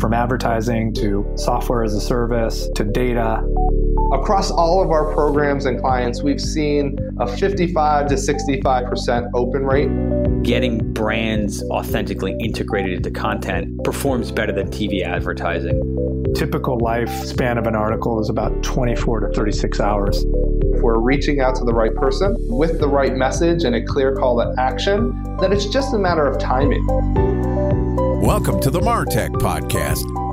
From advertising to software as a service to data. Across all of our programs and clients, we've seen a 55 to 65% open rate. Getting brands authentically integrated into content performs better than TV advertising. Typical lifespan of an article is about 24 to 36 hours. If we're reaching out to the right person with the right message and a clear call to action, then it's just a matter of timing. Welcome to the Martech Podcast,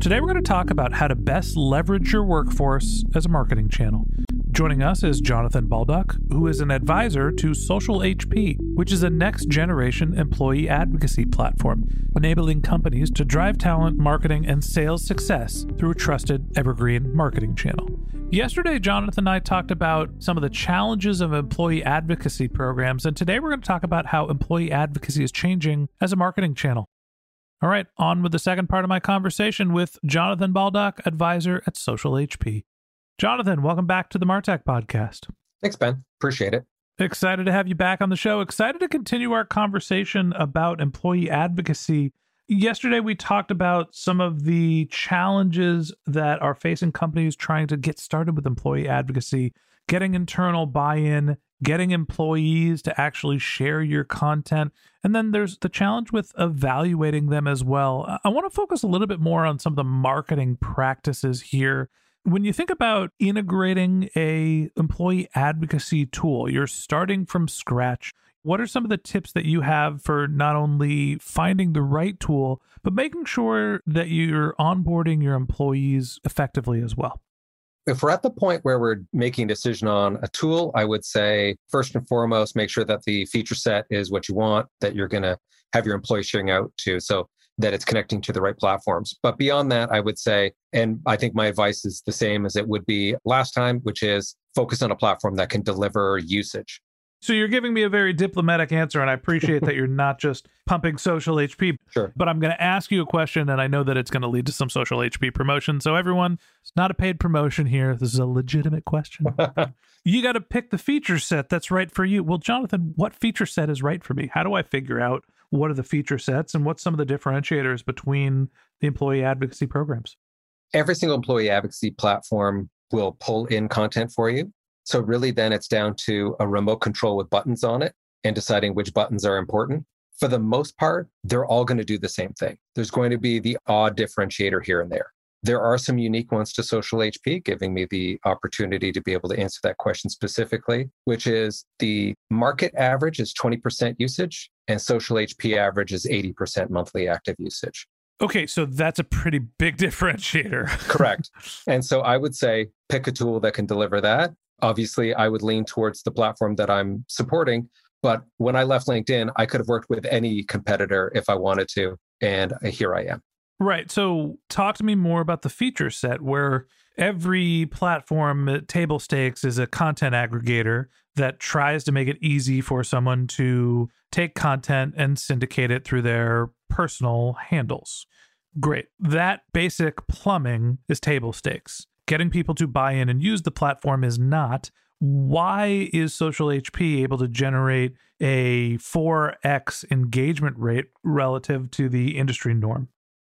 Today we're going to talk about how to best leverage your workforce as a marketing channel. Joining us is Jonathan Baldock, who is an advisor to Social HP, which is a next generation employee advocacy platform, enabling companies to drive talent, marketing, and sales success through a trusted evergreen marketing channel. Yesterday, Jonathan and I talked about some of the challenges of employee advocacy programs, and today we're going to talk about how employee advocacy is changing as a marketing channel. All right, on with the second part of my conversation with Jonathan Baldock, advisor at Social HP. Jonathan, welcome back to the Martech podcast. Thanks, Ben. Appreciate it. Excited to have you back on the show. Excited to continue our conversation about employee advocacy. Yesterday, we talked about some of the challenges that are facing companies trying to get started with employee advocacy, getting internal buy in, getting employees to actually share your content. And then there's the challenge with evaluating them as well. I want to focus a little bit more on some of the marketing practices here. When you think about integrating a employee advocacy tool, you're starting from scratch. What are some of the tips that you have for not only finding the right tool, but making sure that you're onboarding your employees effectively as well? If we're at the point where we're making a decision on a tool, I would say first and foremost, make sure that the feature set is what you want, that you're going to have your employees sharing out to. So that it's connecting to the right platforms. But beyond that, I would say, and I think my advice is the same as it would be last time, which is focus on a platform that can deliver usage. So you're giving me a very diplomatic answer, and I appreciate that you're not just pumping social HP. Sure. But I'm going to ask you a question, and I know that it's going to lead to some social HP promotion. So everyone, it's not a paid promotion here. This is a legitimate question. you got to pick the feature set that's right for you. Well, Jonathan, what feature set is right for me? How do I figure out what are the feature sets and what's some of the differentiators between the employee advocacy programs? Every single employee advocacy platform will pull in content for you. So really then it's down to a remote control with buttons on it and deciding which buttons are important. For the most part, they're all going to do the same thing. There's going to be the odd differentiator here and there. There are some unique ones to Social HP, giving me the opportunity to be able to answer that question specifically, which is the market average is 20% usage and Social HP average is 80% monthly active usage. Okay, so that's a pretty big differentiator. Correct. And so I would say pick a tool that can deliver that obviously I would lean towards the platform that I'm supporting. But when I left LinkedIn, I could have worked with any competitor if I wanted to. And here I am. Right. So talk to me more about the feature set where every platform, uh, table stakes, is a content aggregator that tries to make it easy for someone to take content and syndicate it through their personal handles. Great. That basic plumbing is table stakes getting people to buy in and use the platform is not. Why is Social HP able to generate a 4x engagement rate relative to the industry norm?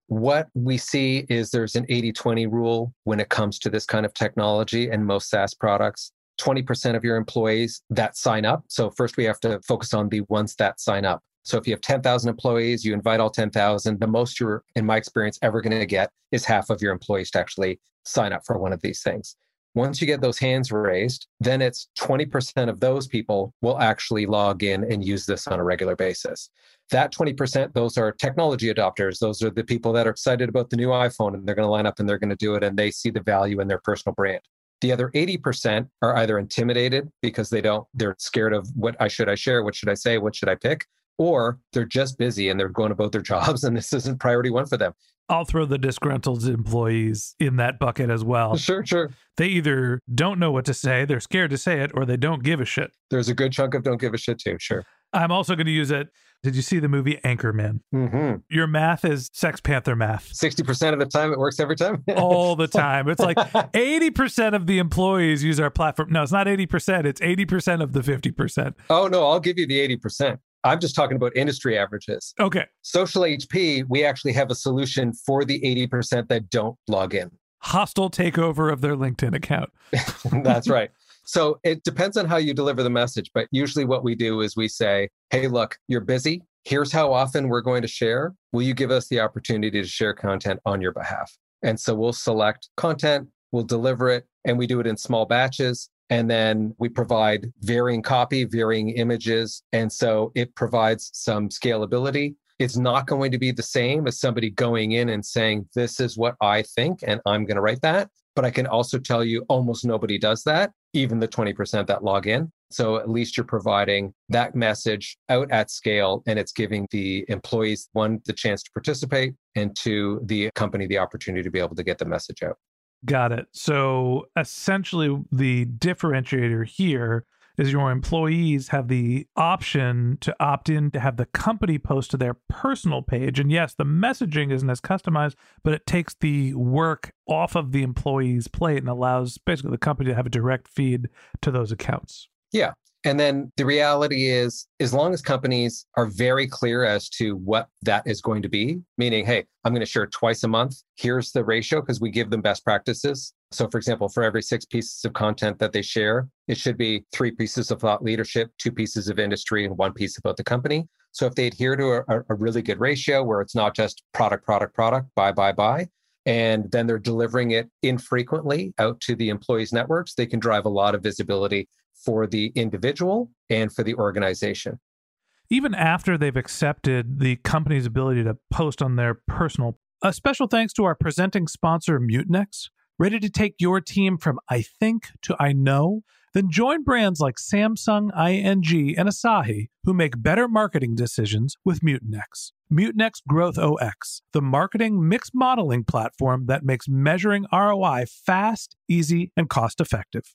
What we see is there's an 80 20 rule when it comes to this kind of technology and most SaaS products. 20% of your employees that sign up. So, first we have to focus on the ones that sign up. So if you have 10,000 employees, you invite all 10,000, the most you're, in my experience, ever going to get is half of your employees to actually sign up for one of these things. Once you get those hands raised, then it's 20% of those people will actually log in and use this on a regular basis. That 20%, those are technology adopters. Those are the people that are excited about the new iPhone and they're going to line up and they're going to do it and they see the value in their personal brand. The other 80% are either intimidated because they don't, they're scared of what I should I share, what should I say, what should I pick, or they're just busy and they're going about their jobs and this isn't priority one for them. I'll throw the disgruntled employees in that bucket as well. Sure, sure. They either don't know what to say, they're scared to say it, or they don't give a shit. There's a good chunk of don't give a shit too, sure. I'm also going to use it. Did you see the movie Anchorman? Mm-hmm. Your math is Sex Panther math. 60% of the time it works every time. All the time. It's like 80% of the employees use our platform. No, it's not 80%. It's 80% of the 50%. Oh, no, I'll give you the 80%. I'm just talking about industry averages. Okay. Social HP, we actually have a solution for the 80% that don't log in. Hostile takeover of their LinkedIn account. That's right. So it depends on how you deliver the message. But usually what we do is we say, hey, look, you're busy. Here's how often we're going to share. Will you give us the opportunity to share content on your behalf? And so we'll select content, we'll deliver it, and we do it in small batches. And then we provide varying copy, varying images. And so it provides some scalability. It's not going to be the same as somebody going in and saying, This is what I think, and I'm going to write that. But I can also tell you almost nobody does that, even the 20% that log in. So at least you're providing that message out at scale and it's giving the employees, one, the chance to participate, and two, the company the opportunity to be able to get the message out. Got it. So essentially, the differentiator here is your employees have the option to opt in to have the company post to their personal page. And yes, the messaging isn't as customized, but it takes the work off of the employee's plate and allows basically the company to have a direct feed to those accounts. Yeah. And then the reality is, as long as companies are very clear as to what that is going to be, meaning, hey, I'm going to share twice a month. Here's the ratio because we give them best practices. So, for example, for every six pieces of content that they share, it should be three pieces of thought leadership, two pieces of industry, and one piece about the company. So, if they adhere to a, a really good ratio where it's not just product, product, product, buy, buy, buy, and then they're delivering it infrequently out to the employees' networks, they can drive a lot of visibility for the individual and for the organization. Even after they've accepted the company's ability to post on their personal. A special thanks to our presenting sponsor, Mutinex. Ready to take your team from I think to I know? Then join brands like Samsung, ING, and Asahi who make better marketing decisions with Mutinex. Mutinex GrowthOS, the marketing mix modeling platform that makes measuring ROI fast, easy, and cost effective.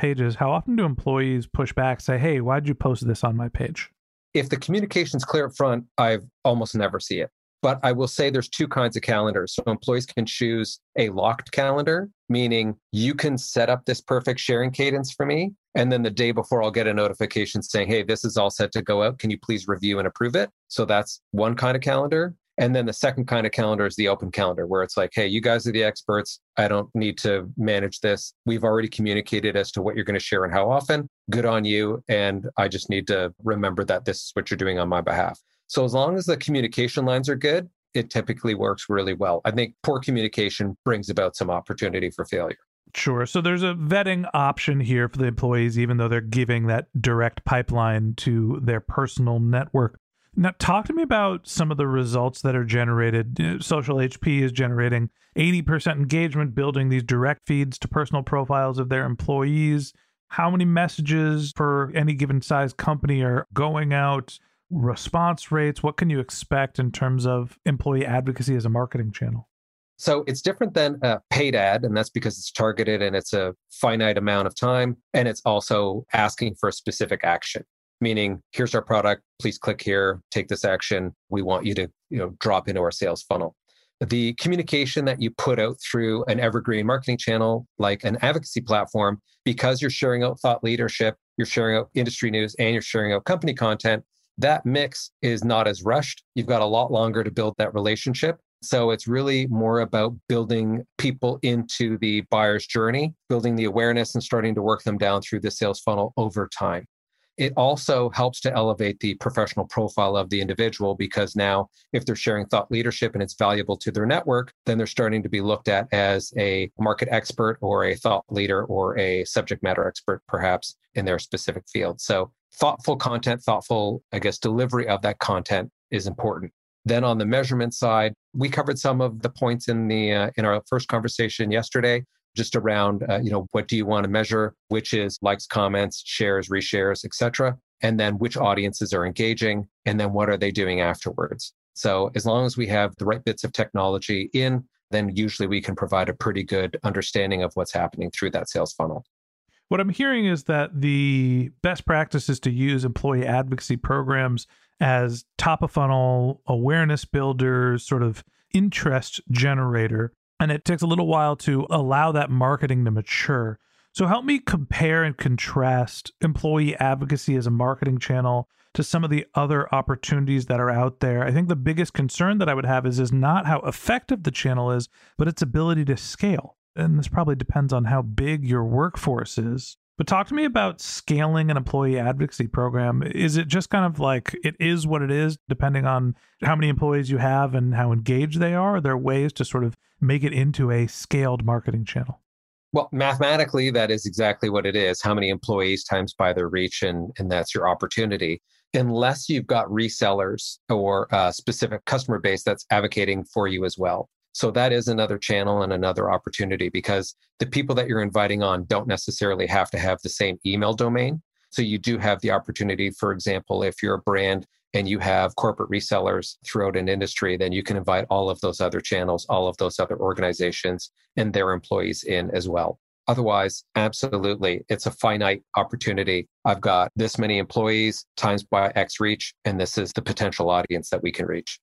Pages, how often do employees push back, say, hey, why'd you post this on my page? If the communication's clear up front, I almost never see it. But I will say there's two kinds of calendars. So employees can choose a locked calendar, meaning you can set up this perfect sharing cadence for me. And then the day before, I'll get a notification saying, hey, this is all set to go out. Can you please review and approve it? So that's one kind of calendar. And then the second kind of calendar is the open calendar, where it's like, hey, you guys are the experts. I don't need to manage this. We've already communicated as to what you're going to share and how often. Good on you. And I just need to remember that this is what you're doing on my behalf. So as long as the communication lines are good, it typically works really well. I think poor communication brings about some opportunity for failure. Sure. So there's a vetting option here for the employees, even though they're giving that direct pipeline to their personal network. Now, talk to me about some of the results that are generated. Uh, Social HP is generating 80% engagement, building these direct feeds to personal profiles of their employees. How many messages for any given size company are going out? Response rates? What can you expect in terms of employee advocacy as a marketing channel? So it's different than a paid ad, and that's because it's targeted and it's a finite amount of time. And it's also asking for a specific action meaning here's our product. Please click here. Take this action. We want you to you know drop into our sales funnel. The communication that you put out through an evergreen marketing channel like an advocacy platform because you're sharing out thought leadership you're sharing out industry news and you're sharing out company content that mix is not as rushed. You've got a lot longer to build that relationship. So it's really more about building people into the buyer's journey, building the awareness and starting to work them down through the sales funnel over time. It also helps to elevate the professional profile of the individual because now, if they're sharing thought leadership and it's valuable to their network, then they're starting to be looked at as a market expert or a thought leader or a subject matter expert, perhaps in their specific field. So, thoughtful content, thoughtful, I guess, delivery of that content is important. Then on the measurement side, we covered some of the points in the uh, in our first conversation yesterday just around uh, you know what do you want to measure which is likes comments shares reshares etc and then which audiences are engaging and then what are they doing afterwards. So as long as we have the right bits of technology in then usually we can provide a pretty good understanding of what's happening through that sales funnel. What i'm hearing is that the best practice is to use employee advocacy programs as top of funnel awareness builders sort of interest generator and it takes a little while to allow that marketing to mature. So help me compare and contrast employee advocacy as a marketing channel to some of the other opportunities that are out there. I think the biggest concern that I would have is is not how effective the channel is, but its ability to scale. And this probably depends on how big your workforce is. But talk to me about scaling an employee advocacy program. Is it just kind of like it is what it is, depending on how many employees you have and how engaged they are? Are there ways to sort of make it into a scaled marketing channel? Well, mathematically, that is exactly what it is. How many employees times by their reach, and, and that's your opportunity. Unless you've got resellers or a specific customer base that's advocating for you as well. So that is another channel and another opportunity because the people that you're inviting on don't necessarily have to have the same email domain. So you do have the opportunity, for example, if you're a brand and you have corporate resellers throughout an industry, then you can invite all of those other channels, all of those other organizations and their employees in as well. Otherwise, absolutely, it's a finite opportunity. I've got this many employees times by X reach, and this is the potential audience that we can reach.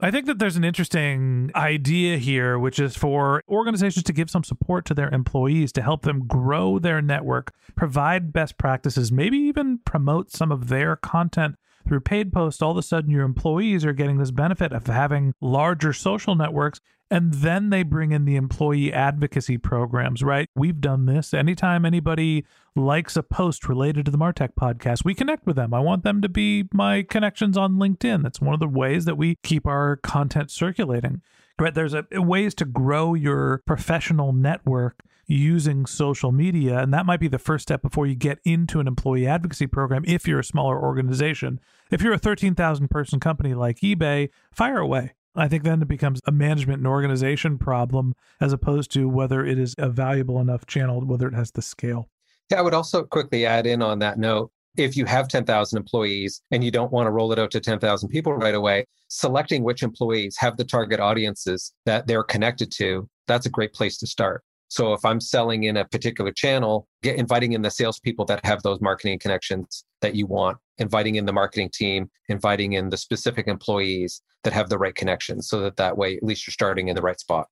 I think that there's an interesting idea here, which is for organizations to give some support to their employees to help them grow their network, provide best practices, maybe even promote some of their content through paid posts. All of a sudden, your employees are getting this benefit of having larger social networks and then they bring in the employee advocacy programs, right? We've done this. Anytime anybody likes a post related to the Martech podcast, we connect with them. I want them to be my connections on LinkedIn. That's one of the ways that we keep our content circulating. Right? There's a, ways to grow your professional network using social media. And that might be the first step before you get into an employee advocacy program if you're a smaller organization. If you're a 13,000 person company like eBay, fire away. I think then it becomes a management and organization problem as opposed to whether it is a valuable enough channel, whether it has the scale. Yeah, I would also quickly add in on that note if you have 10,000 employees and you don't want to roll it out to 10,000 people right away, selecting which employees have the target audiences that they're connected to, that's a great place to start. So if I'm selling in a particular channel, get inviting in the salespeople that have those marketing connections that you want, inviting in the marketing team, inviting in the specific employees that have the right connections, so that that way at least you're starting in the right spot.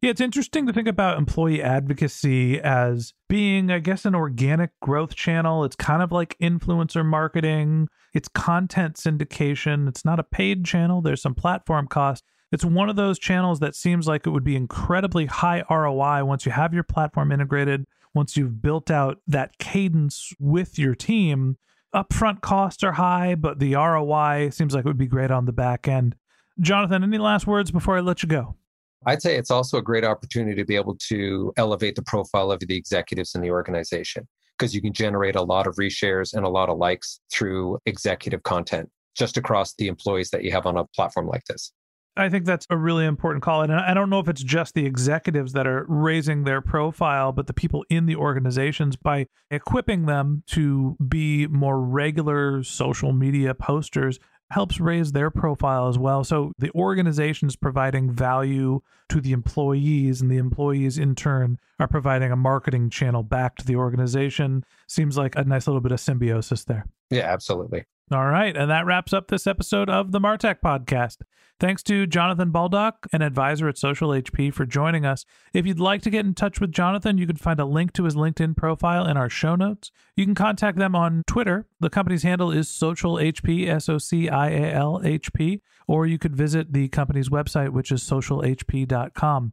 Yeah, it's interesting to think about employee advocacy as being, I guess, an organic growth channel. It's kind of like influencer marketing, it's content syndication. It's not a paid channel, there's some platform cost. It's one of those channels that seems like it would be incredibly high ROI once you have your platform integrated, once you've built out that cadence with your team. Upfront costs are high, but the ROI seems like it would be great on the back end. Jonathan, any last words before I let you go? I'd say it's also a great opportunity to be able to elevate the profile of the executives in the organization because you can generate a lot of reshares and a lot of likes through executive content just across the employees that you have on a platform like this. I think that's a really important call. And I don't know if it's just the executives that are raising their profile, but the people in the organizations by equipping them to be more regular social media posters helps raise their profile as well. So the organization is providing value to the employees, and the employees in turn are providing a marketing channel back to the organization. Seems like a nice little bit of symbiosis there. Yeah, absolutely. All right. And that wraps up this episode of the Martech Podcast. Thanks to Jonathan Baldock, an advisor at Social HP, for joining us. If you'd like to get in touch with Jonathan, you can find a link to his LinkedIn profile in our show notes. You can contact them on Twitter. The company's handle is Social HP, S O C I A L H P, or you could visit the company's website, which is socialhp.com.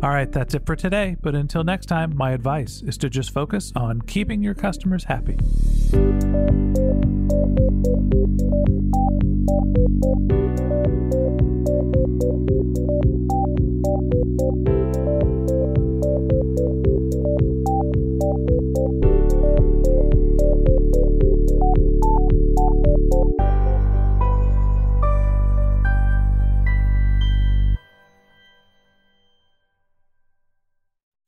All right, that's it for today. But until next time, my advice is to just focus on keeping your customers happy.